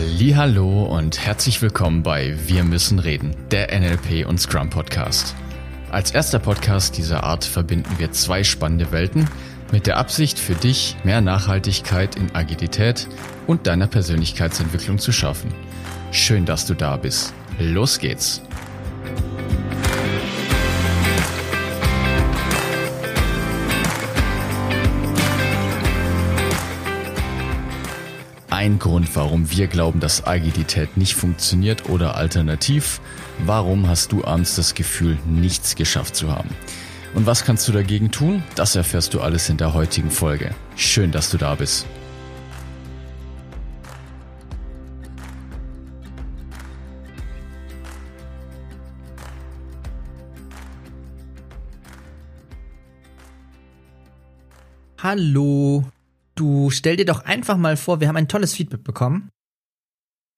Hallo und herzlich willkommen bei Wir müssen reden, der NLP und Scrum Podcast. Als erster Podcast dieser Art verbinden wir zwei spannende Welten mit der Absicht für dich mehr Nachhaltigkeit in Agilität und deiner Persönlichkeitsentwicklung zu schaffen. Schön, dass du da bist. Los geht's. Ein Grund, warum wir glauben, dass Agilität nicht funktioniert oder alternativ, warum hast du abends das Gefühl, nichts geschafft zu haben? Und was kannst du dagegen tun? Das erfährst du alles in der heutigen Folge. Schön, dass du da bist. Hallo, Du stell dir doch einfach mal vor, wir haben ein tolles Feedback bekommen.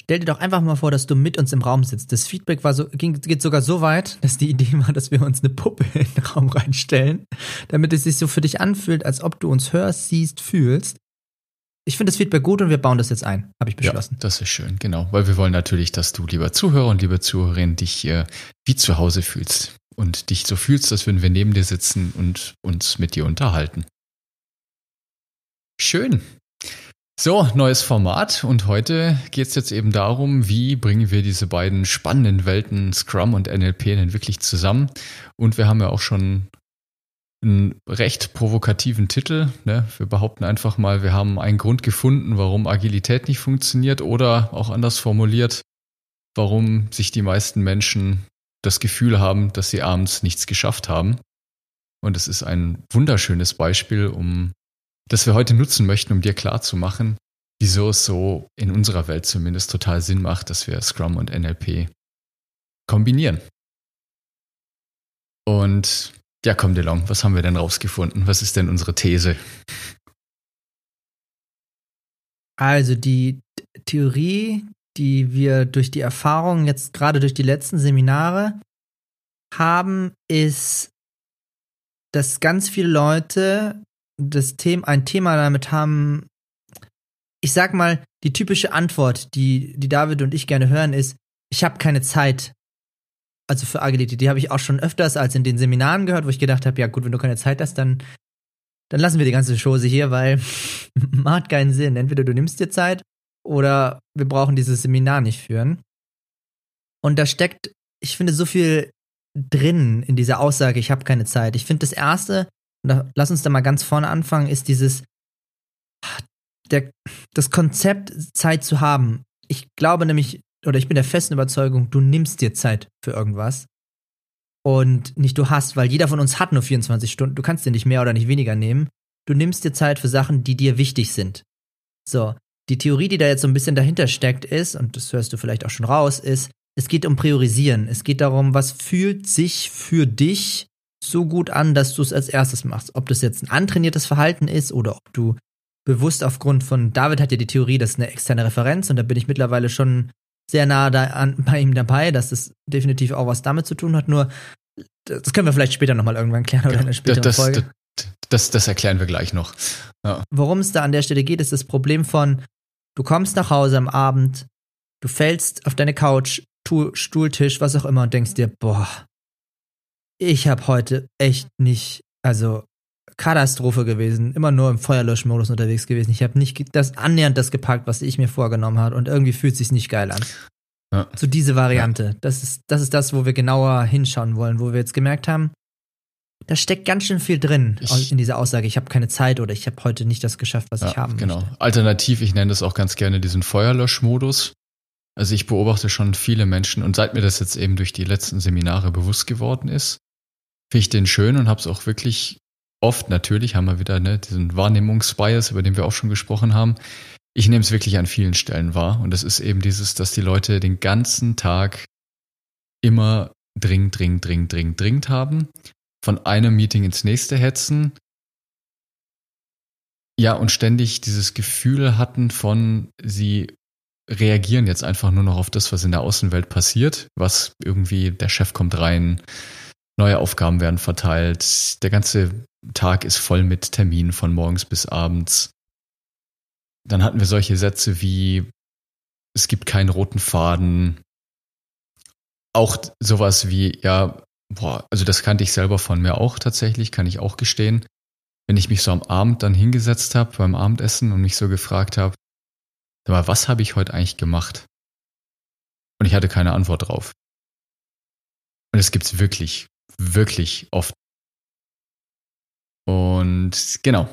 Stell dir doch einfach mal vor, dass du mit uns im Raum sitzt. Das Feedback war so, ging, geht sogar so weit, dass die Idee war, dass wir uns eine Puppe in den Raum reinstellen, damit es sich so für dich anfühlt, als ob du uns hörst, siehst, fühlst. Ich finde das Feedback gut und wir bauen das jetzt ein, habe ich beschlossen. Ja, das ist schön, genau. Weil wir wollen natürlich, dass du, lieber Zuhörer und liebe Zuhörerin, dich äh, wie zu Hause fühlst und dich so fühlst, als würden wir neben dir sitzen und uns mit dir unterhalten. Schön. So, neues Format und heute geht es jetzt eben darum, wie bringen wir diese beiden spannenden Welten Scrum und NLP denn wirklich zusammen. Und wir haben ja auch schon einen recht provokativen Titel. Ne? Wir behaupten einfach mal, wir haben einen Grund gefunden, warum Agilität nicht funktioniert oder auch anders formuliert, warum sich die meisten Menschen das Gefühl haben, dass sie abends nichts geschafft haben. Und es ist ein wunderschönes Beispiel, um das wir heute nutzen möchten, um dir klarzumachen, wieso es so in unserer Welt zumindest total Sinn macht, dass wir Scrum und NLP kombinieren. Und ja, komm, DeLong, was haben wir denn rausgefunden? Was ist denn unsere These? Also die Theorie, die wir durch die Erfahrung jetzt gerade durch die letzten Seminare haben, ist, dass ganz viele Leute das Thema, ein Thema damit haben, ich sag mal, die typische Antwort, die, die David und ich gerne hören, ist, ich habe keine Zeit. Also für Agilität, die habe ich auch schon öfters als in den Seminaren gehört, wo ich gedacht habe, ja gut, wenn du keine Zeit hast, dann, dann lassen wir die ganze Chose hier, weil macht keinen Sinn. Entweder du nimmst dir Zeit oder wir brauchen dieses Seminar nicht führen. Und da steckt, ich finde, so viel drin in dieser Aussage, ich habe keine Zeit. Ich finde, das Erste, da, lass uns da mal ganz vorne anfangen, ist dieses, der, das Konzept, Zeit zu haben. Ich glaube nämlich, oder ich bin der festen Überzeugung, du nimmst dir Zeit für irgendwas. Und nicht du hast, weil jeder von uns hat nur 24 Stunden. Du kannst dir nicht mehr oder nicht weniger nehmen. Du nimmst dir Zeit für Sachen, die dir wichtig sind. So, die Theorie, die da jetzt so ein bisschen dahinter steckt, ist, und das hörst du vielleicht auch schon raus, ist, es geht um Priorisieren. Es geht darum, was fühlt sich für dich so gut an, dass du es als erstes machst. Ob das jetzt ein antrainiertes Verhalten ist oder ob du bewusst aufgrund von, David hat ja die Theorie, das ist eine externe Referenz und da bin ich mittlerweile schon sehr nah da an, bei ihm dabei, dass es definitiv auch was damit zu tun hat. Nur, das können wir vielleicht später nochmal irgendwann klären oder in einer späteren das, Folge. Das, das, das, erklären wir gleich noch. Ja. Worum es da an der Stelle geht, ist das Problem von, du kommst nach Hause am Abend, du fällst auf deine Couch, Stuhltisch, was auch immer und denkst dir, boah, ich habe heute echt nicht, also Katastrophe gewesen, immer nur im Feuerlöschmodus unterwegs gewesen. Ich habe nicht das annähernd das gepackt, was ich mir vorgenommen habe und irgendwie fühlt sich nicht geil an. Ja. So diese Variante. Ja. Das ist das ist das, wo wir genauer hinschauen wollen, wo wir jetzt gemerkt haben, da steckt ganz schön viel drin ich, in dieser Aussage. Ich habe keine Zeit oder ich habe heute nicht das geschafft, was ja, ich haben genau. möchte. Genau. Alternativ, ich nenne das auch ganz gerne diesen Feuerlöschmodus. Also ich beobachte schon viele Menschen und seit mir das jetzt eben durch die letzten Seminare bewusst geworden ist, finde ich den schön und habe es auch wirklich oft, natürlich haben wir wieder ne, diesen Wahrnehmungsbias, über den wir auch schon gesprochen haben. Ich nehme es wirklich an vielen Stellen wahr. Und das ist eben dieses, dass die Leute den ganzen Tag immer dringend, dringend, dringend, dringend, dringend haben, von einem Meeting ins nächste hetzen. Ja, und ständig dieses Gefühl hatten von, sie reagieren jetzt einfach nur noch auf das, was in der Außenwelt passiert, was irgendwie, der Chef kommt rein, Neue Aufgaben werden verteilt. Der ganze Tag ist voll mit Terminen von morgens bis abends. Dann hatten wir solche Sätze wie, es gibt keinen roten Faden. Auch sowas wie, ja, boah, also das kannte ich selber von mir auch tatsächlich, kann ich auch gestehen. Wenn ich mich so am Abend dann hingesetzt habe beim Abendessen und mich so gefragt habe, was habe ich heute eigentlich gemacht? Und ich hatte keine Antwort drauf. Und es gibt's wirklich, wirklich oft. Und genau.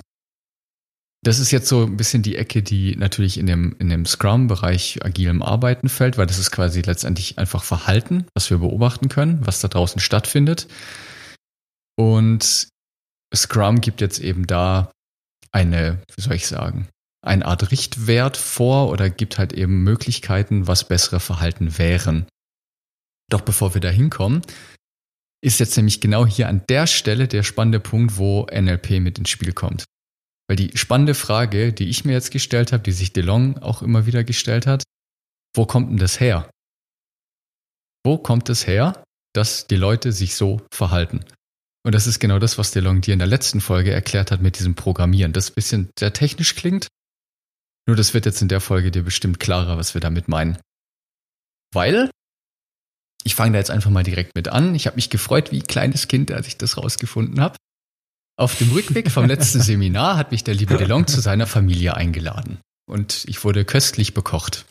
Das ist jetzt so ein bisschen die Ecke, die natürlich in dem, in dem Scrum-Bereich agilem Arbeiten fällt, weil das ist quasi letztendlich einfach Verhalten, was wir beobachten können, was da draußen stattfindet. Und Scrum gibt jetzt eben da eine, wie soll ich sagen, eine Art Richtwert vor oder gibt halt eben Möglichkeiten, was bessere Verhalten wären. Doch bevor wir da hinkommen, ist jetzt nämlich genau hier an der Stelle der spannende Punkt, wo NLP mit ins Spiel kommt. Weil die spannende Frage, die ich mir jetzt gestellt habe, die sich DeLong auch immer wieder gestellt hat, wo kommt denn das her? Wo kommt es her, dass die Leute sich so verhalten? Und das ist genau das, was DeLong dir in der letzten Folge erklärt hat mit diesem Programmieren, das ein bisschen sehr technisch klingt. Nur das wird jetzt in der Folge dir bestimmt klarer, was wir damit meinen. Weil ich fange da jetzt einfach mal direkt mit an. Ich habe mich gefreut wie ein kleines Kind, als ich das rausgefunden habe. Auf dem Rückweg vom letzten Seminar hat mich der liebe DeLong zu seiner Familie eingeladen. Und ich wurde köstlich bekocht.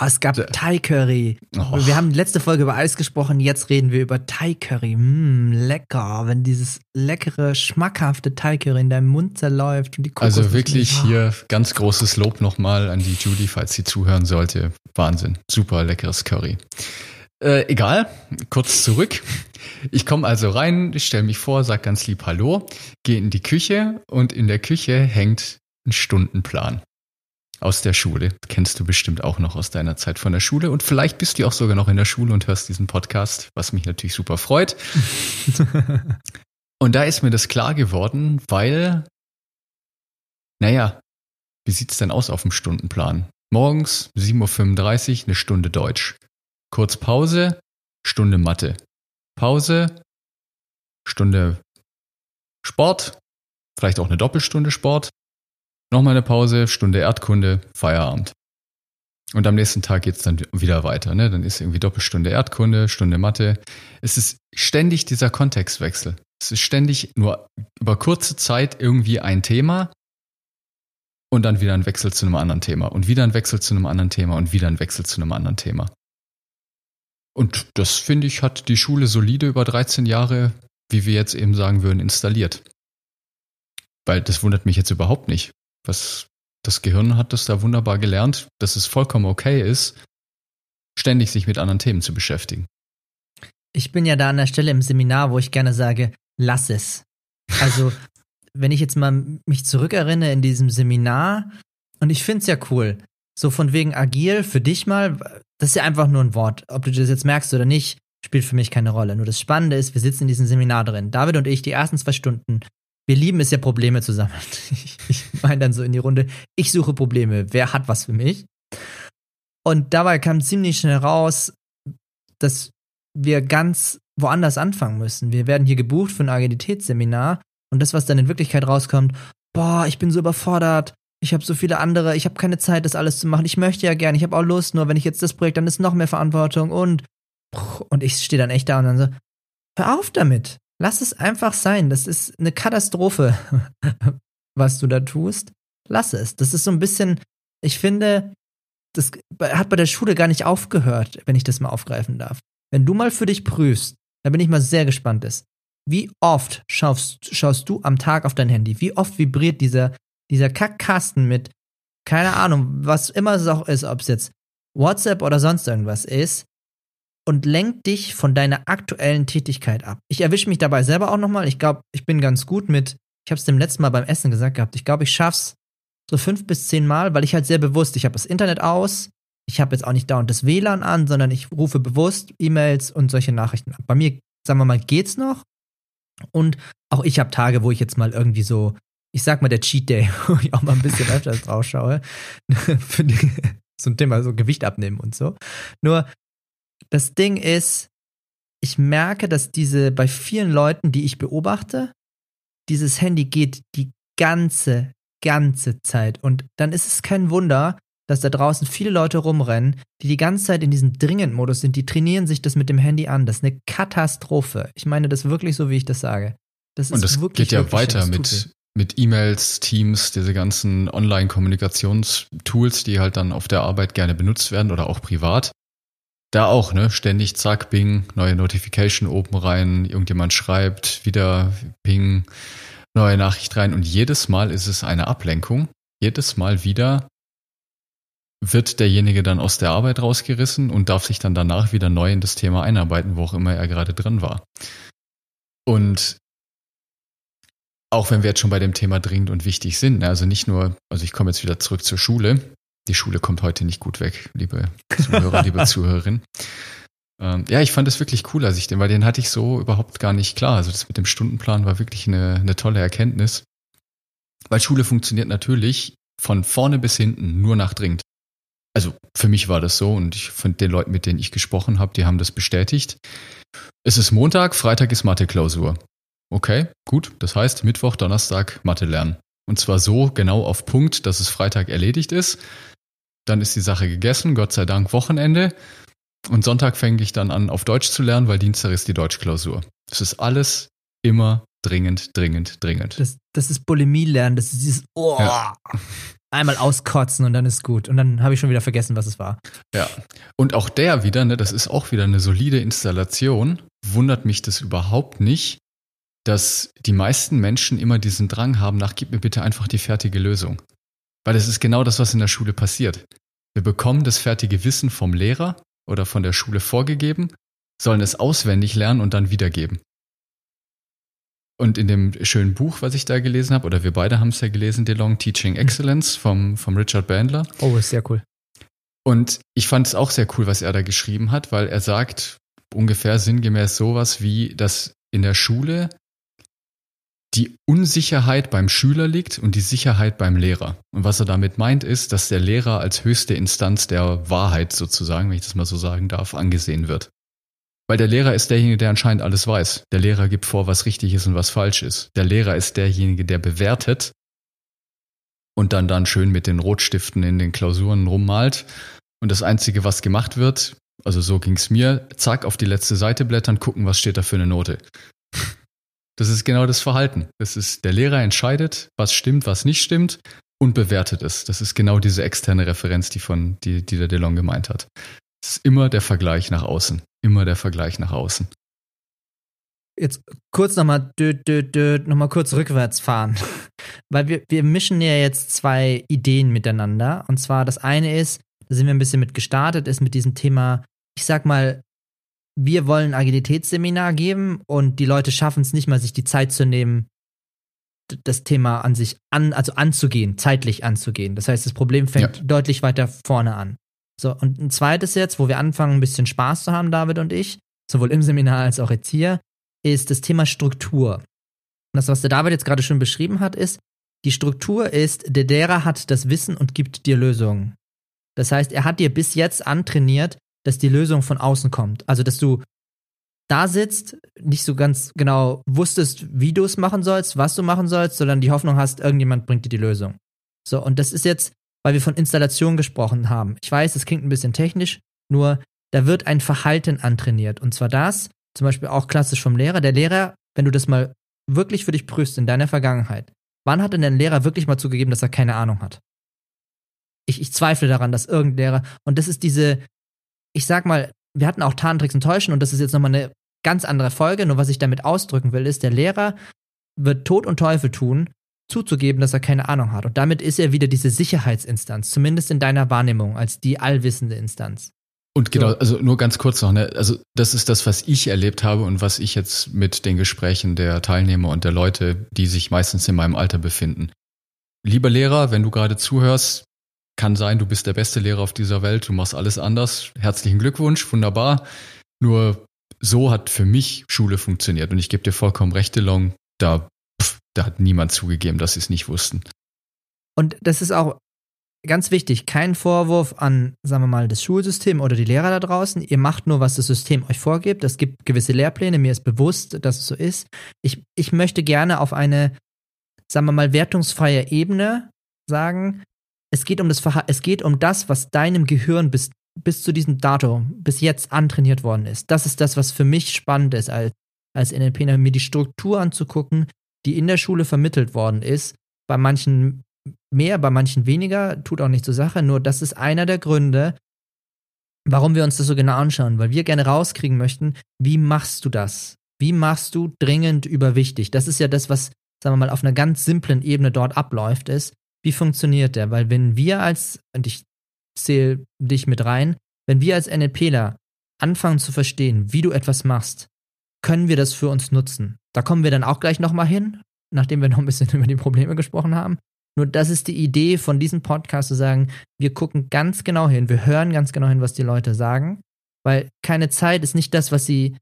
Oh, es gab Thai Curry. Oh. Wir haben letzte Folge über Eis gesprochen, jetzt reden wir über Thai Curry. Mm, lecker, wenn dieses leckere, schmackhafte Thai Curry in deinem Mund zerläuft und die Kokos Also wirklich oh. hier ganz großes Lob nochmal an die Judy, falls sie zuhören sollte. Wahnsinn, super leckeres Curry. Äh, egal, kurz zurück. Ich komme also rein, stelle mich vor, sag ganz lieb Hallo, gehe in die Küche und in der Küche hängt ein Stundenplan aus der Schule. Kennst du bestimmt auch noch aus deiner Zeit von der Schule. Und vielleicht bist du auch sogar noch in der Schule und hörst diesen Podcast, was mich natürlich super freut. und da ist mir das klar geworden, weil, naja, wie sieht's denn aus auf dem Stundenplan? Morgens 7.35 Uhr eine Stunde Deutsch. Kurz Pause, Stunde Mathe. Pause, Stunde Sport, vielleicht auch eine Doppelstunde Sport. Nochmal eine Pause, Stunde Erdkunde, Feierabend. Und am nächsten Tag geht's dann wieder weiter. Ne? Dann ist irgendwie Doppelstunde Erdkunde, Stunde Mathe. Es ist ständig dieser Kontextwechsel. Es ist ständig nur über kurze Zeit irgendwie ein Thema und dann wieder ein Wechsel zu einem anderen Thema und wieder ein Wechsel zu einem anderen Thema und wieder ein Wechsel zu einem anderen Thema. Und das, finde ich, hat die Schule solide über 13 Jahre, wie wir jetzt eben sagen würden, installiert. Weil das wundert mich jetzt überhaupt nicht. Was das Gehirn hat das da wunderbar gelernt, dass es vollkommen okay ist, ständig sich mit anderen Themen zu beschäftigen. Ich bin ja da an der Stelle im Seminar, wo ich gerne sage, lass es. Also, wenn ich jetzt mal mich zurückerinnere in diesem Seminar, und ich finde es ja cool, so von wegen agil für dich mal, das ist ja einfach nur ein Wort. Ob du das jetzt merkst oder nicht, spielt für mich keine Rolle. Nur das Spannende ist, wir sitzen in diesem Seminar drin. David und ich, die ersten zwei Stunden, wir lieben es ja, Probleme zu sammeln. Ich, ich meine dann so in die Runde, ich suche Probleme, wer hat was für mich? Und dabei kam ziemlich schnell raus, dass wir ganz woanders anfangen müssen. Wir werden hier gebucht für ein Agilitätsseminar und das, was dann in Wirklichkeit rauskommt, boah, ich bin so überfordert, ich habe so viele andere, ich habe keine Zeit, das alles zu machen. Ich möchte ja gern, ich habe auch Lust, nur wenn ich jetzt das Projekt, dann ist noch mehr Verantwortung und und ich stehe dann echt da und dann so, hör auf damit. Lass es einfach sein. Das ist eine Katastrophe, was du da tust. Lass es. Das ist so ein bisschen, ich finde, das hat bei der Schule gar nicht aufgehört, wenn ich das mal aufgreifen darf. Wenn du mal für dich prüfst, da bin ich mal sehr gespannt ist. Wie oft schaust, schaust du am Tag auf dein Handy? Wie oft vibriert dieser dieser Kackkasten mit, keine Ahnung, was immer es auch ist, ob es jetzt WhatsApp oder sonst irgendwas ist, und lenkt dich von deiner aktuellen Tätigkeit ab. Ich erwische mich dabei selber auch nochmal. Ich glaube, ich bin ganz gut mit, ich habe es dem letzten Mal beim Essen gesagt gehabt, ich glaube, ich schaff's so fünf bis zehn Mal, weil ich halt sehr bewusst, ich habe das Internet aus, ich habe jetzt auch nicht dauernd das WLAN an, sondern ich rufe bewusst E-Mails und solche Nachrichten ab. Bei mir, sagen wir mal, geht's noch. Und auch ich habe Tage, wo ich jetzt mal irgendwie so ich sag mal, der Cheat Day, wo ich auch mal ein bisschen öfters drauf schaue. Für die, so ein Thema, so Gewicht abnehmen und so. Nur, das Ding ist, ich merke, dass diese, bei vielen Leuten, die ich beobachte, dieses Handy geht die ganze, ganze Zeit. Und dann ist es kein Wunder, dass da draußen viele Leute rumrennen, die die ganze Zeit in diesem Dringend-Modus sind, die trainieren sich das mit dem Handy an. Das ist eine Katastrophe. Ich meine das wirklich so, wie ich das sage. Das ist Und das geht ja weiter mit, mit E-Mails, Teams, diese ganzen Online-Kommunikationstools, die halt dann auf der Arbeit gerne benutzt werden oder auch privat. Da auch, ne? Ständig zack, Bing, neue Notification oben rein, irgendjemand schreibt, wieder Ping, neue Nachricht rein und jedes Mal ist es eine Ablenkung. Jedes Mal wieder wird derjenige dann aus der Arbeit rausgerissen und darf sich dann danach wieder neu in das Thema einarbeiten, wo auch immer er gerade drin war. Und auch wenn wir jetzt schon bei dem Thema dringend und wichtig sind, ne, also nicht nur, also ich komme jetzt wieder zurück zur Schule. Die Schule kommt heute nicht gut weg, liebe Zuhörer, liebe Zuhörerin. Ähm, ja, ich fand es wirklich cool, als ich den, weil den hatte ich so überhaupt gar nicht klar. Also das mit dem Stundenplan war wirklich eine, eine tolle Erkenntnis. Weil Schule funktioniert natürlich von vorne bis hinten nur nach dringend. Also für mich war das so und ich finde den Leuten, mit denen ich gesprochen habe, die haben das bestätigt. Es ist Montag, Freitag ist Mathe-Klausur. Okay, gut. Das heißt Mittwoch, Donnerstag Mathe lernen. Und zwar so genau auf Punkt, dass es Freitag erledigt ist. Dann ist die Sache gegessen, Gott sei Dank Wochenende. Und Sonntag fange ich dann an, auf Deutsch zu lernen, weil Dienstag ist die Deutschklausur. Das ist alles immer dringend, dringend, dringend. Das, das ist Bulimie lernen, das ist dieses oh, ja. einmal auskotzen und dann ist gut. Und dann habe ich schon wieder vergessen, was es war. Ja. Und auch der wieder, ne, das ist auch wieder eine solide Installation. Wundert mich das überhaupt nicht, dass die meisten Menschen immer diesen Drang haben nach, gib mir bitte einfach die fertige Lösung. Weil das ist genau das, was in der Schule passiert. Wir bekommen das fertige Wissen vom Lehrer oder von der Schule vorgegeben, sollen es auswendig lernen und dann wiedergeben. Und in dem schönen Buch, was ich da gelesen habe, oder wir beide haben es ja gelesen, DeLong Teaching Excellence vom, vom Richard Bandler. Oh, ist sehr cool. Und ich fand es auch sehr cool, was er da geschrieben hat, weil er sagt ungefähr sinngemäß sowas wie, dass in der Schule die Unsicherheit beim Schüler liegt und die Sicherheit beim Lehrer. Und was er damit meint, ist, dass der Lehrer als höchste Instanz der Wahrheit sozusagen, wenn ich das mal so sagen darf, angesehen wird. Weil der Lehrer ist derjenige, der anscheinend alles weiß. Der Lehrer gibt vor, was richtig ist und was falsch ist. Der Lehrer ist derjenige, der bewertet und dann dann schön mit den Rotstiften in den Klausuren rummalt. Und das Einzige, was gemacht wird, also so ging's mir, zack, auf die letzte Seite blättern, gucken, was steht da für eine Note. Das ist genau das Verhalten. Das ist, der Lehrer entscheidet, was stimmt, was nicht stimmt und bewertet es. Das ist genau diese externe Referenz, die von, die, die der DeLong gemeint hat. Es ist immer der Vergleich nach außen. Immer der Vergleich nach außen. Jetzt kurz nochmal, nochmal kurz rückwärts fahren. Weil wir, wir mischen ja jetzt zwei Ideen miteinander. Und zwar das eine ist, da sind wir ein bisschen mit gestartet, ist mit diesem Thema, ich sag mal, wir wollen ein Agilitätsseminar geben und die Leute schaffen es nicht mal, sich die Zeit zu nehmen, das Thema an sich an, also anzugehen, zeitlich anzugehen. Das heißt, das Problem fängt ja. deutlich weiter vorne an. So, und ein zweites jetzt, wo wir anfangen, ein bisschen Spaß zu haben, David und ich, sowohl im Seminar als auch jetzt hier, ist das Thema Struktur. Und das, was der David jetzt gerade schon beschrieben hat, ist, die Struktur ist, der Lehrer hat das Wissen und gibt dir Lösungen. Das heißt, er hat dir bis jetzt antrainiert, dass die Lösung von außen kommt. Also, dass du da sitzt, nicht so ganz genau wusstest, wie du es machen sollst, was du machen sollst, sondern die Hoffnung hast, irgendjemand bringt dir die Lösung. So, und das ist jetzt, weil wir von Installation gesprochen haben. Ich weiß, es klingt ein bisschen technisch, nur da wird ein Verhalten antrainiert. Und zwar das, zum Beispiel auch klassisch vom Lehrer. Der Lehrer, wenn du das mal wirklich für dich prüfst in deiner Vergangenheit, wann hat denn dein Lehrer wirklich mal zugegeben, dass er keine Ahnung hat? Ich, ich zweifle daran, dass irgendein Lehrer, und das ist diese, ich sag mal, wir hatten auch Tarntricks und Täuschen und das ist jetzt nochmal eine ganz andere Folge. Nur was ich damit ausdrücken will, ist, der Lehrer wird Tod und Teufel tun, zuzugeben, dass er keine Ahnung hat. Und damit ist er wieder diese Sicherheitsinstanz, zumindest in deiner Wahrnehmung, als die allwissende Instanz. Und genau, so. also nur ganz kurz noch, ne? Also das ist das, was ich erlebt habe und was ich jetzt mit den Gesprächen der Teilnehmer und der Leute, die sich meistens in meinem Alter befinden. Lieber Lehrer, wenn du gerade zuhörst, kann sein, du bist der beste Lehrer auf dieser Welt, du machst alles anders. Herzlichen Glückwunsch, wunderbar. Nur so hat für mich Schule funktioniert. Und ich gebe dir vollkommen recht, DeLong, da, da hat niemand zugegeben, dass sie es nicht wussten. Und das ist auch ganz wichtig, kein Vorwurf an, sagen wir mal, das Schulsystem oder die Lehrer da draußen. Ihr macht nur, was das System euch vorgibt. Es gibt gewisse Lehrpläne, mir ist bewusst, dass es so ist. Ich, ich möchte gerne auf eine, sagen wir mal, wertungsfreie Ebene sagen, es geht um das Verha es geht um das, was deinem Gehirn bis, bis zu diesem Datum, bis jetzt antrainiert worden ist. Das ist das, was für mich spannend ist, als, als NLPler, mir die Struktur anzugucken, die in der Schule vermittelt worden ist. Bei manchen mehr, bei manchen weniger, tut auch nicht zur Sache. Nur das ist einer der Gründe, warum wir uns das so genau anschauen, weil wir gerne rauskriegen möchten, wie machst du das? Wie machst du dringend überwichtig? Das ist ja das, was, sagen wir mal, auf einer ganz simplen Ebene dort abläuft, ist, wie funktioniert der? Weil wenn wir als, und ich zähle dich mit rein, wenn wir als NLPler anfangen zu verstehen, wie du etwas machst, können wir das für uns nutzen. Da kommen wir dann auch gleich nochmal hin, nachdem wir noch ein bisschen über die Probleme gesprochen haben. Nur das ist die Idee von diesem Podcast zu sagen, wir gucken ganz genau hin, wir hören ganz genau hin, was die Leute sagen, weil keine Zeit ist nicht das, was sie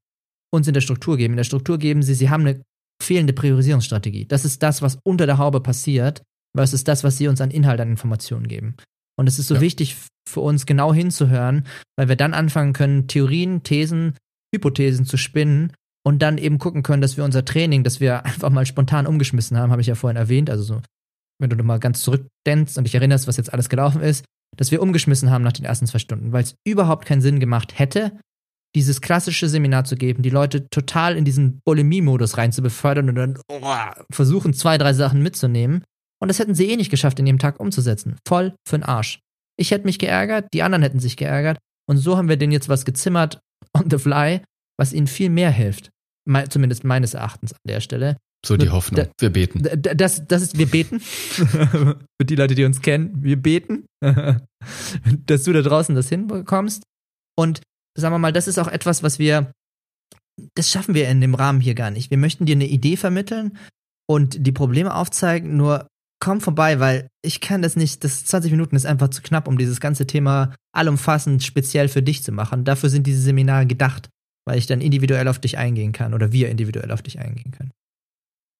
uns in der Struktur geben. In der Struktur geben sie, sie haben eine fehlende Priorisierungsstrategie. Das ist das, was unter der Haube passiert, versus das, was sie uns an Inhalt, an Informationen geben. Und es ist so ja. wichtig für uns genau hinzuhören, weil wir dann anfangen können, Theorien, Thesen, Hypothesen zu spinnen und dann eben gucken können, dass wir unser Training, das wir einfach mal spontan umgeschmissen haben, habe ich ja vorhin erwähnt, also so wenn du mal ganz zurückdenkst und dich erinnerst, was jetzt alles gelaufen ist, dass wir umgeschmissen haben nach den ersten zwei Stunden, weil es überhaupt keinen Sinn gemacht hätte, dieses klassische Seminar zu geben, die Leute total in diesen Bulimie-Modus rein zu befördern und dann oh, versuchen, zwei, drei Sachen mitzunehmen. Und das hätten sie eh nicht geschafft, in dem Tag umzusetzen. Voll für'n Arsch. Ich hätte mich geärgert, die anderen hätten sich geärgert. Und so haben wir denen jetzt was gezimmert on the fly, was ihnen viel mehr hilft. Me zumindest meines Erachtens an der Stelle. So die Hoffnung. wir beten. Das, das ist, wir beten. Für die Leute, die uns kennen, wir beten, dass du da draußen das hinbekommst. Und sagen wir mal, das ist auch etwas, was wir, das schaffen wir in dem Rahmen hier gar nicht. Wir möchten dir eine Idee vermitteln und die Probleme aufzeigen, nur komm vorbei, weil ich kann das nicht, das 20 Minuten ist einfach zu knapp, um dieses ganze Thema allumfassend speziell für dich zu machen. Dafür sind diese Seminare gedacht, weil ich dann individuell auf dich eingehen kann oder wir individuell auf dich eingehen können.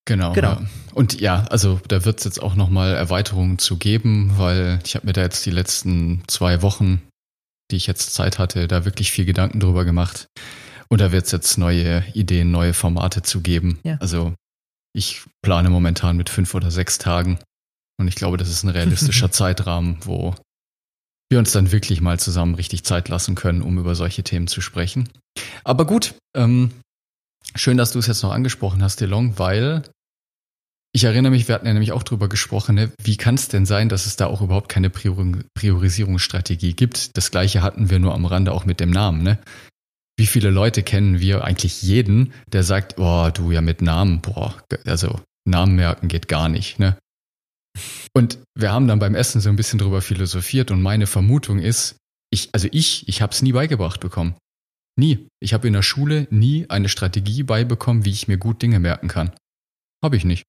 Genau. genau. Ja. Und ja, also da wird es jetzt auch nochmal Erweiterungen zu geben, weil ich habe mir da jetzt die letzten zwei Wochen, die ich jetzt Zeit hatte, da wirklich viel Gedanken drüber gemacht. Und da wird es jetzt neue Ideen, neue Formate zu geben. Ja. Also ich plane momentan mit fünf oder sechs Tagen. Und ich glaube, das ist ein realistischer Zeitrahmen, wo wir uns dann wirklich mal zusammen richtig Zeit lassen können, um über solche Themen zu sprechen. Aber gut, ähm, Schön, dass du es jetzt noch angesprochen hast, DeLong, weil ich erinnere mich, wir hatten ja nämlich auch drüber gesprochen, ne? wie kann es denn sein, dass es da auch überhaupt keine Priorisierungsstrategie gibt? Das gleiche hatten wir nur am Rande auch mit dem Namen. Ne? Wie viele Leute kennen wir eigentlich jeden, der sagt, boah, du ja mit Namen, boah, also Namen merken geht gar nicht. Ne? Und wir haben dann beim Essen so ein bisschen drüber philosophiert und meine Vermutung ist, ich, also ich, ich habe es nie beigebracht bekommen. Nie. Ich habe in der Schule nie eine Strategie beibekommen, wie ich mir gut Dinge merken kann. Habe ich nicht.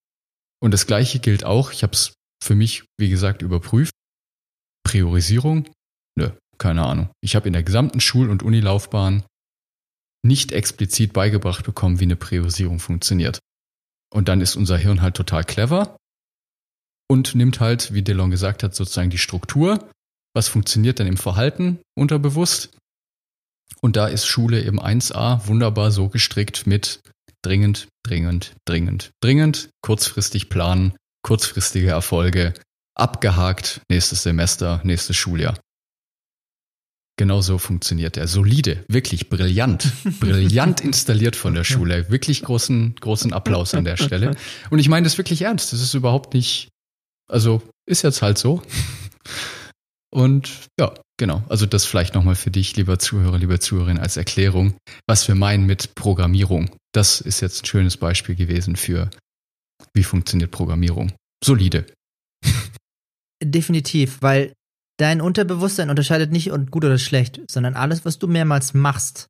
Und das gleiche gilt auch, ich habe es für mich, wie gesagt, überprüft. Priorisierung? Nö, keine Ahnung. Ich habe in der gesamten Schul- und Unilaufbahn nicht explizit beigebracht bekommen, wie eine Priorisierung funktioniert. Und dann ist unser Hirn halt total clever und nimmt halt, wie Delon gesagt hat, sozusagen die Struktur. Was funktioniert dann im Verhalten unterbewusst? Und da ist Schule eben 1a wunderbar so gestrickt mit dringend, dringend, dringend, dringend, kurzfristig planen, kurzfristige Erfolge, abgehakt, nächstes Semester, nächstes Schuljahr. Genau so funktioniert er. Solide, wirklich brillant, brillant installiert von der Schule. Wirklich großen, großen Applaus an der Stelle. Und ich meine das wirklich ernst. Das ist überhaupt nicht, also ist jetzt halt so. Und ja, genau. Also das vielleicht nochmal für dich, lieber Zuhörer, liebe Zuhörerin, als Erklärung, was wir meinen mit Programmierung. Das ist jetzt ein schönes Beispiel gewesen für, wie funktioniert Programmierung. Solide. Definitiv, weil dein Unterbewusstsein unterscheidet nicht gut oder schlecht, sondern alles, was du mehrmals machst,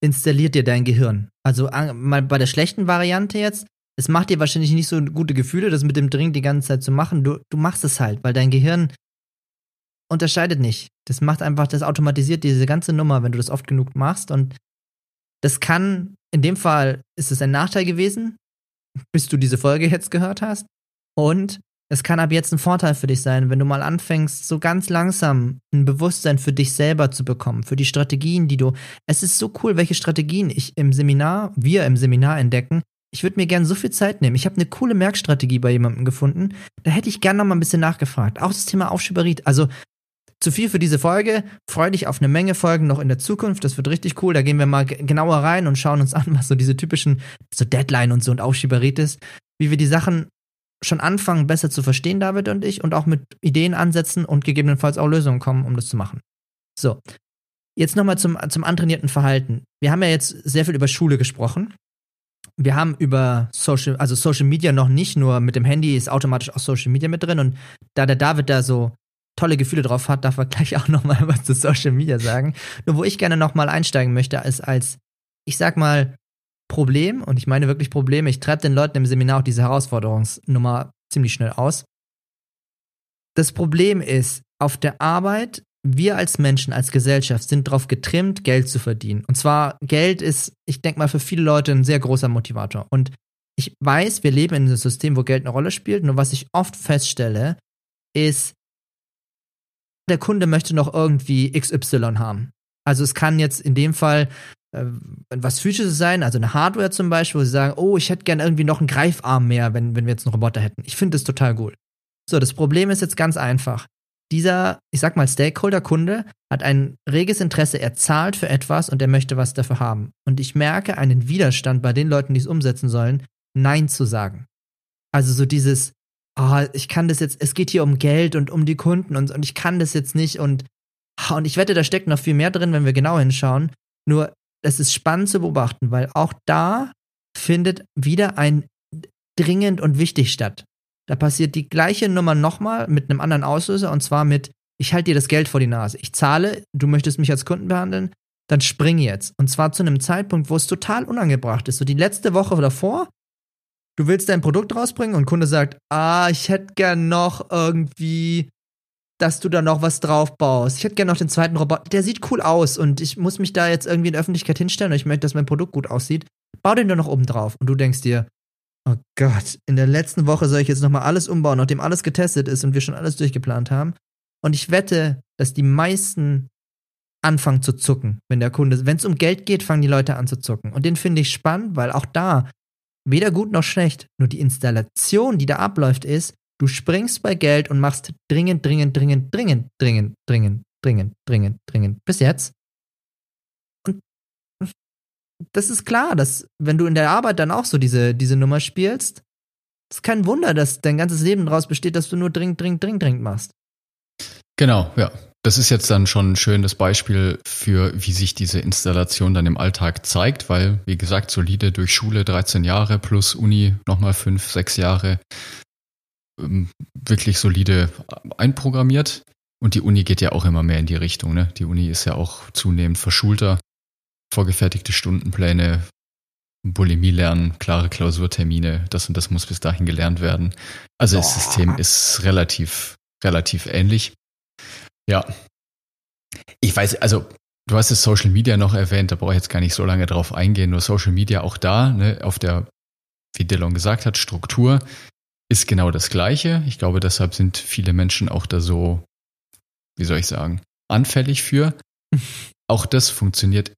installiert dir dein Gehirn. Also mal bei der schlechten Variante jetzt, es macht dir wahrscheinlich nicht so gute Gefühle, das mit dem Drink die ganze Zeit zu machen. Du, du machst es halt, weil dein Gehirn unterscheidet nicht. Das macht einfach, das automatisiert diese ganze Nummer, wenn du das oft genug machst. Und das kann, in dem Fall ist es ein Nachteil gewesen, bis du diese Folge jetzt gehört hast. Und es kann ab jetzt ein Vorteil für dich sein, wenn du mal anfängst, so ganz langsam ein Bewusstsein für dich selber zu bekommen, für die Strategien, die du. Es ist so cool, welche Strategien ich im Seminar, wir im Seminar entdecken, Ich würde mir gern so viel Zeit nehmen. Ich habe eine coole Merkstrategie bei jemandem gefunden. Da hätte ich gern noch mal ein bisschen nachgefragt. Auch das Thema Aufschieberit. Also zu viel für diese Folge. Freue dich auf eine Menge Folgen noch in der Zukunft. Das wird richtig cool. Da gehen wir mal genauer rein und schauen uns an, was so diese typischen, so Deadline und so und Aufschieberit ist. Wie wir die Sachen schon anfangen, besser zu verstehen, David und ich, und auch mit Ideen ansetzen und gegebenenfalls auch Lösungen kommen, um das zu machen. So. Jetzt nochmal zum, zum antrainierten Verhalten. Wir haben ja jetzt sehr viel über Schule gesprochen. Wir haben über Social, also Social Media noch nicht, nur mit dem Handy ist automatisch auch Social Media mit drin. Und da der David da so tolle Gefühle drauf hat, darf er gleich auch nochmal was zu Social Media sagen. Nur wo ich gerne nochmal einsteigen möchte, ist als, ich sag mal, Problem, und ich meine wirklich Probleme, ich treibe den Leuten im Seminar auch diese Herausforderungsnummer ziemlich schnell aus. Das Problem ist, auf der Arbeit, wir als Menschen, als Gesellschaft sind darauf getrimmt, Geld zu verdienen. Und zwar, Geld ist, ich denke mal, für viele Leute ein sehr großer Motivator. Und ich weiß, wir leben in einem System, wo Geld eine Rolle spielt. Nur was ich oft feststelle, ist, der Kunde möchte noch irgendwie XY haben. Also es kann jetzt in dem Fall äh, was physisches sein, also eine Hardware zum Beispiel, wo sie sagen, oh, ich hätte gerne irgendwie noch einen Greifarm mehr, wenn, wenn wir jetzt einen Roboter hätten. Ich finde das total cool. So, das Problem ist jetzt ganz einfach. Dieser, ich sag mal, Stakeholder-Kunde hat ein reges Interesse, er zahlt für etwas und er möchte was dafür haben. Und ich merke einen Widerstand bei den Leuten, die es umsetzen sollen, Nein zu sagen. Also so dieses, oh, ich kann das jetzt, es geht hier um Geld und um die Kunden und, und ich kann das jetzt nicht und, und ich wette, da steckt noch viel mehr drin, wenn wir genau hinschauen. Nur es ist spannend zu beobachten, weil auch da findet wieder ein dringend und wichtig statt. Da passiert die gleiche Nummer nochmal mit einem anderen Auslöser und zwar mit, ich halte dir das Geld vor die Nase. Ich zahle, du möchtest mich als Kunden behandeln, dann spring jetzt. Und zwar zu einem Zeitpunkt, wo es total unangebracht ist. So die letzte Woche davor, du willst dein Produkt rausbringen und Kunde sagt, ah, ich hätte gern noch irgendwie dass du da noch was drauf baust. Ich hätte gerne noch den zweiten Roboter. Der sieht cool aus und ich muss mich da jetzt irgendwie in der Öffentlichkeit hinstellen und ich möchte, dass mein Produkt gut aussieht. Bau den doch noch oben drauf. Und du denkst dir, oh Gott, in der letzten Woche soll ich jetzt nochmal alles umbauen, nachdem alles getestet ist und wir schon alles durchgeplant haben. Und ich wette, dass die meisten anfangen zu zucken, wenn der Kunde, wenn es um Geld geht, fangen die Leute an zu zucken. Und den finde ich spannend, weil auch da weder gut noch schlecht, nur die Installation, die da abläuft, ist, Du springst bei Geld und machst dringend, dringend, dringend, dringend, dringend, dringend, dringend, dringend, dringend. Bis jetzt. Das ist klar, dass wenn du in der Arbeit dann auch so diese, diese Nummer spielst, ist kein Wunder, dass dein ganzes Leben daraus besteht, dass du nur dringend, dringend, dringend, dringend machst. Genau, ja. Das ist jetzt dann schon ein schönes Beispiel für, wie sich diese Installation dann im Alltag zeigt, weil, wie gesagt, solide durch Schule 13 Jahre plus Uni nochmal 5, 6 Jahre ähm, wirklich solide einprogrammiert. Und die Uni geht ja auch immer mehr in die Richtung. Ne? Die Uni ist ja auch zunehmend verschulter. Vorgefertigte Stundenpläne, Bulimie lernen, klare Klausurtermine, das und das muss bis dahin gelernt werden. Also das System ist relativ, relativ ähnlich. Ja. Ich weiß, also du hast es Social Media noch erwähnt, da brauche ich jetzt gar nicht so lange drauf eingehen, nur Social Media auch da, ne, auf der, wie Dillon gesagt hat, Struktur ist genau das Gleiche. Ich glaube, deshalb sind viele Menschen auch da so, wie soll ich sagen, anfällig für. auch das funktioniert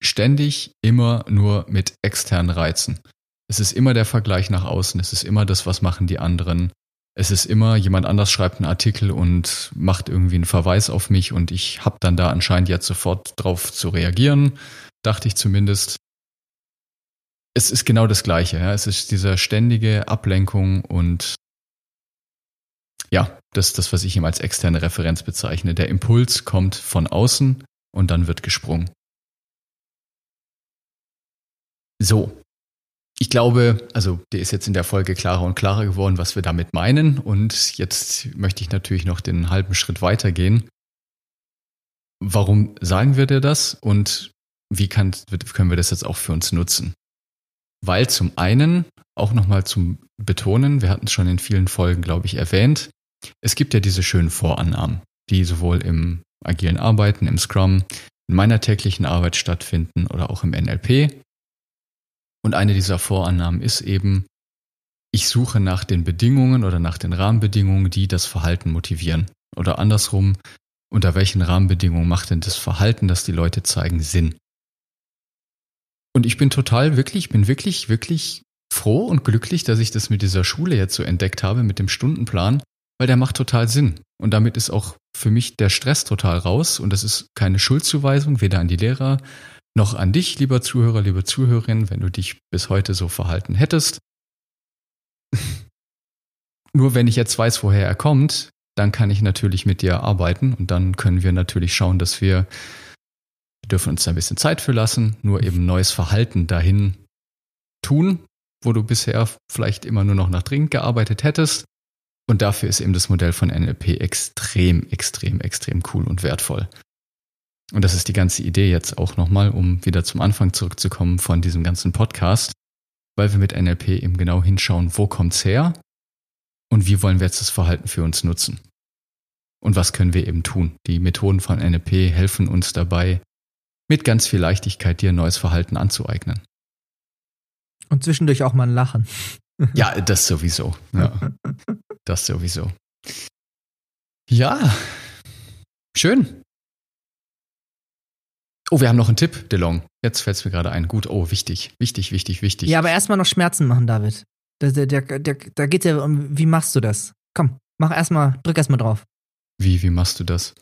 ständig immer nur mit externen Reizen. Es ist immer der Vergleich nach außen. Es ist immer das, was machen die anderen. Es ist immer, jemand anders schreibt einen Artikel und macht irgendwie einen Verweis auf mich und ich habe dann da anscheinend jetzt sofort drauf zu reagieren, dachte ich zumindest es ist genau das Gleiche. Ja. Es ist diese ständige Ablenkung und ja, das ist das, was ich ihm als externe Referenz bezeichne. Der Impuls kommt von außen und dann wird gesprungen. So. Ich glaube, also dir ist jetzt in der Folge klarer und klarer geworden, was wir damit meinen. Und jetzt möchte ich natürlich noch den halben Schritt weitergehen. Warum sagen wir dir das und wie kann, können wir das jetzt auch für uns nutzen? weil zum einen auch nochmal zum Betonen, wir hatten es schon in vielen Folgen, glaube ich, erwähnt, es gibt ja diese schönen Vorannahmen, die sowohl im agilen Arbeiten, im Scrum, in meiner täglichen Arbeit stattfinden oder auch im NLP. Und eine dieser Vorannahmen ist eben, ich suche nach den Bedingungen oder nach den Rahmenbedingungen, die das Verhalten motivieren. Oder andersrum, unter welchen Rahmenbedingungen macht denn das Verhalten, das die Leute zeigen, Sinn? Und ich bin total wirklich, bin wirklich, wirklich froh und glücklich, dass ich das mit dieser Schule jetzt so entdeckt habe, mit dem Stundenplan, weil der macht total Sinn. Und damit ist auch für mich der Stress total raus und das ist keine Schuldzuweisung, weder an die Lehrer noch an dich, lieber Zuhörer, liebe Zuhörerin, wenn du dich bis heute so verhalten hättest. Nur wenn ich jetzt weiß, woher er kommt, dann kann ich natürlich mit dir arbeiten und dann können wir natürlich schauen, dass wir, wir dürfen uns ein bisschen Zeit für lassen, nur eben neues Verhalten dahin tun, wo du bisher vielleicht immer nur noch nach dringend gearbeitet hättest. Und dafür ist eben das Modell von NLP extrem, extrem, extrem cool und wertvoll. Und das ist die ganze Idee jetzt auch nochmal, um wieder zum Anfang zurückzukommen von diesem ganzen Podcast, weil wir mit NLP eben genau hinschauen, wo kommt's her und wie wollen wir jetzt das Verhalten für uns nutzen. Und was können wir eben tun? Die Methoden von NLP helfen uns dabei, mit ganz viel Leichtigkeit dir neues Verhalten anzueignen. Und zwischendurch auch mal ein Lachen. Ja, das sowieso. Ja, das sowieso. Ja, schön. Oh, wir haben noch einen Tipp, DeLong. Jetzt fällt es mir gerade ein. Gut, oh, wichtig, wichtig, wichtig, wichtig. Ja, aber erstmal noch Schmerzen machen, David. Da, da, da, da, geht ja um, wie machst du das? Komm, mach erstmal, drück erstmal drauf. Wie, wie machst du das?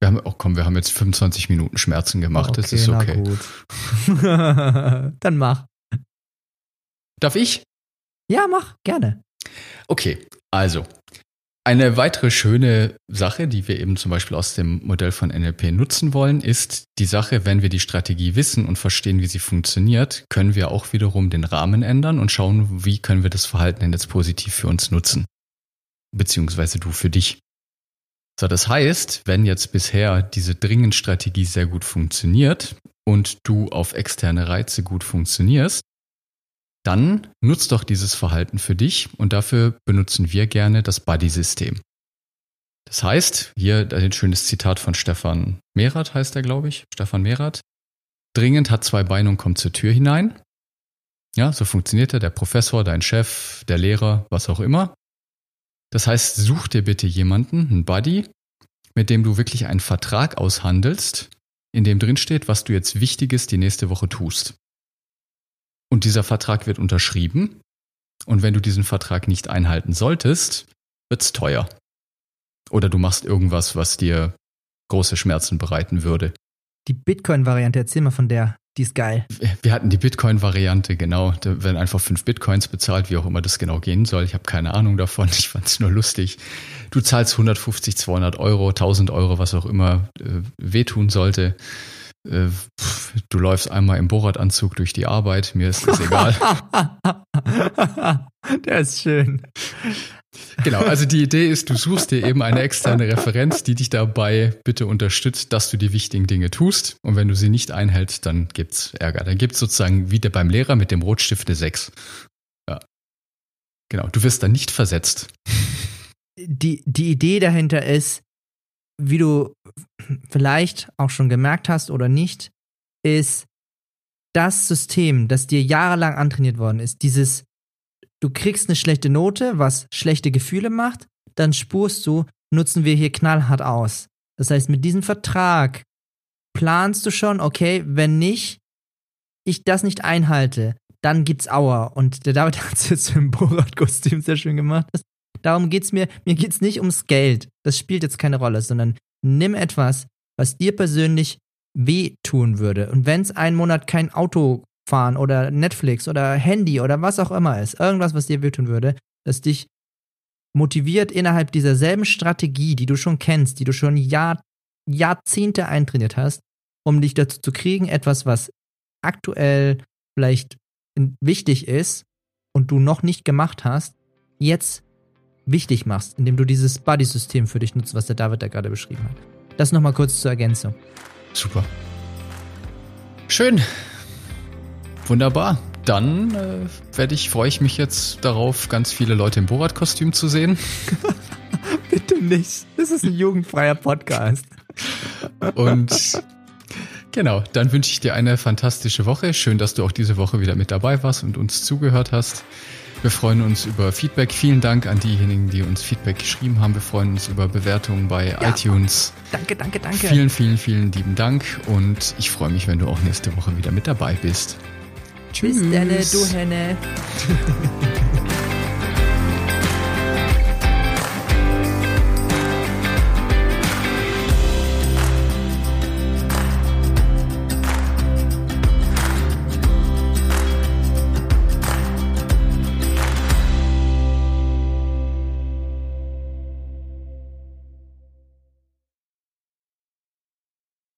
Wir haben, oh komm, wir haben jetzt 25 Minuten Schmerzen gemacht, okay, das ist okay. Na gut. Dann mach. Darf ich? Ja, mach, gerne. Okay, also, eine weitere schöne Sache, die wir eben zum Beispiel aus dem Modell von NLP nutzen wollen, ist die Sache, wenn wir die Strategie wissen und verstehen, wie sie funktioniert, können wir auch wiederum den Rahmen ändern und schauen, wie können wir das Verhalten denn jetzt positiv für uns nutzen. Beziehungsweise du für dich. So, das heißt, wenn jetzt bisher diese Dringendstrategie sehr gut funktioniert und du auf externe Reize gut funktionierst, dann nutzt doch dieses Verhalten für dich und dafür benutzen wir gerne das Buddy-System. Das heißt, hier ein schönes Zitat von Stefan Merath heißt er, glaube ich. Stefan Merath. Dringend hat zwei Beine und kommt zur Tür hinein. Ja, so funktioniert er, der Professor, dein Chef, der Lehrer, was auch immer. Das heißt, such dir bitte jemanden, einen Buddy, mit dem du wirklich einen Vertrag aushandelst, in dem drin steht, was du jetzt Wichtiges die nächste Woche tust. Und dieser Vertrag wird unterschrieben. Und wenn du diesen Vertrag nicht einhalten solltest, wird's teuer. Oder du machst irgendwas, was dir große Schmerzen bereiten würde. Die Bitcoin-Variante, erzähl mal von der. Die ist geil. Wir hatten die Bitcoin-Variante, genau. Da werden einfach fünf Bitcoins bezahlt, wie auch immer das genau gehen soll. Ich habe keine Ahnung davon. Ich fand es nur lustig. Du zahlst 150, 200 Euro, 1000 Euro, was auch immer äh, wehtun sollte. Äh, du läufst einmal im Bohrradanzug durch die Arbeit, mir ist das egal. Der ist schön. Genau, also die Idee ist, du suchst dir eben eine externe Referenz, die dich dabei bitte unterstützt, dass du die wichtigen Dinge tust. Und wenn du sie nicht einhältst, dann gibt's Ärger. Dann gibt's sozusagen wieder beim Lehrer mit dem Rotstift eine 6. Ja. Genau, du wirst dann nicht versetzt. Die, die Idee dahinter ist, wie du vielleicht auch schon gemerkt hast oder nicht, ist das System, das dir jahrelang antrainiert worden ist, dieses, du kriegst eine schlechte Note, was schlechte Gefühle macht, dann spurst du, nutzen wir hier knallhart aus. Das heißt, mit diesem Vertrag planst du schon, okay, wenn nicht, ich das nicht einhalte, dann gibt's Auer. Und der David hat es jetzt im Borat-Kostüm sehr schön gemacht. Darum geht's mir. Mir geht's nicht ums Geld. Das spielt jetzt keine Rolle, sondern nimm etwas, was dir persönlich wehtun würde. Und wenn es einen Monat kein Auto fahren oder Netflix oder Handy oder was auch immer ist, irgendwas, was dir wehtun würde, das dich motiviert innerhalb dieser selben Strategie, die du schon kennst, die du schon Jahr, Jahrzehnte eintrainiert hast, um dich dazu zu kriegen, etwas, was aktuell vielleicht wichtig ist und du noch nicht gemacht hast, jetzt wichtig machst, indem du dieses Buddy-System für dich nutzt, was der David da gerade beschrieben hat. Das nochmal kurz zur Ergänzung. Super. Schön. Wunderbar. Dann äh, werde ich, freue ich mich jetzt darauf, ganz viele Leute im Borat-Kostüm zu sehen. Bitte nicht. Das ist ein jugendfreier Podcast. Und genau, dann wünsche ich dir eine fantastische Woche. Schön, dass du auch diese Woche wieder mit dabei warst und uns zugehört hast. Wir freuen uns über Feedback. Vielen Dank an diejenigen, die uns Feedback geschrieben haben. Wir freuen uns über Bewertungen bei ja. iTunes. Danke, danke, danke. Vielen, vielen, vielen lieben Dank und ich freue mich, wenn du auch nächste Woche wieder mit dabei bist. Tschüss. Bis dann, du Henne.